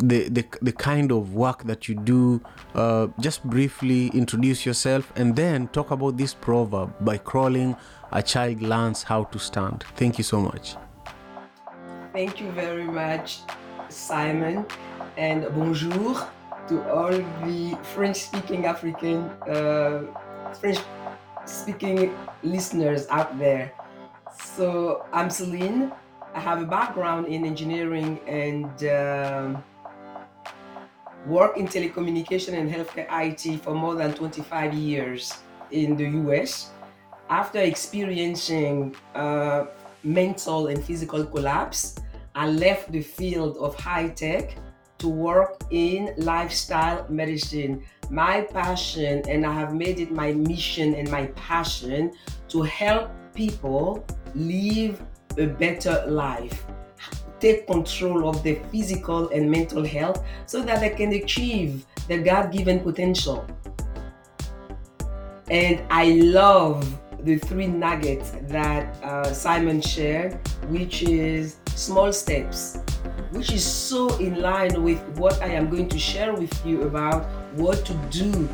the, the, the kind of work that you do. Uh, just briefly introduce yourself and then talk about this proverb by crawling, a child learns how to stand. Thank you so much. Thank you very much, Simon, and bonjour to all the French-speaking African, uh, French-speaking listeners out there. So I'm Celine. I have a background in engineering and um work in telecommunication and healthcare IT for more than 25 years in the US. After experiencing uh, mental and physical collapse, I left the field of high tech to work in lifestyle medicine. My passion, and I have made it my mission and my passion to help people live a better life, take control of their physical and mental health so that they can achieve their God given potential. And I love the three nuggets that uh, Simon shared, which is small steps, which is so in line with what I am going to share with you about what to do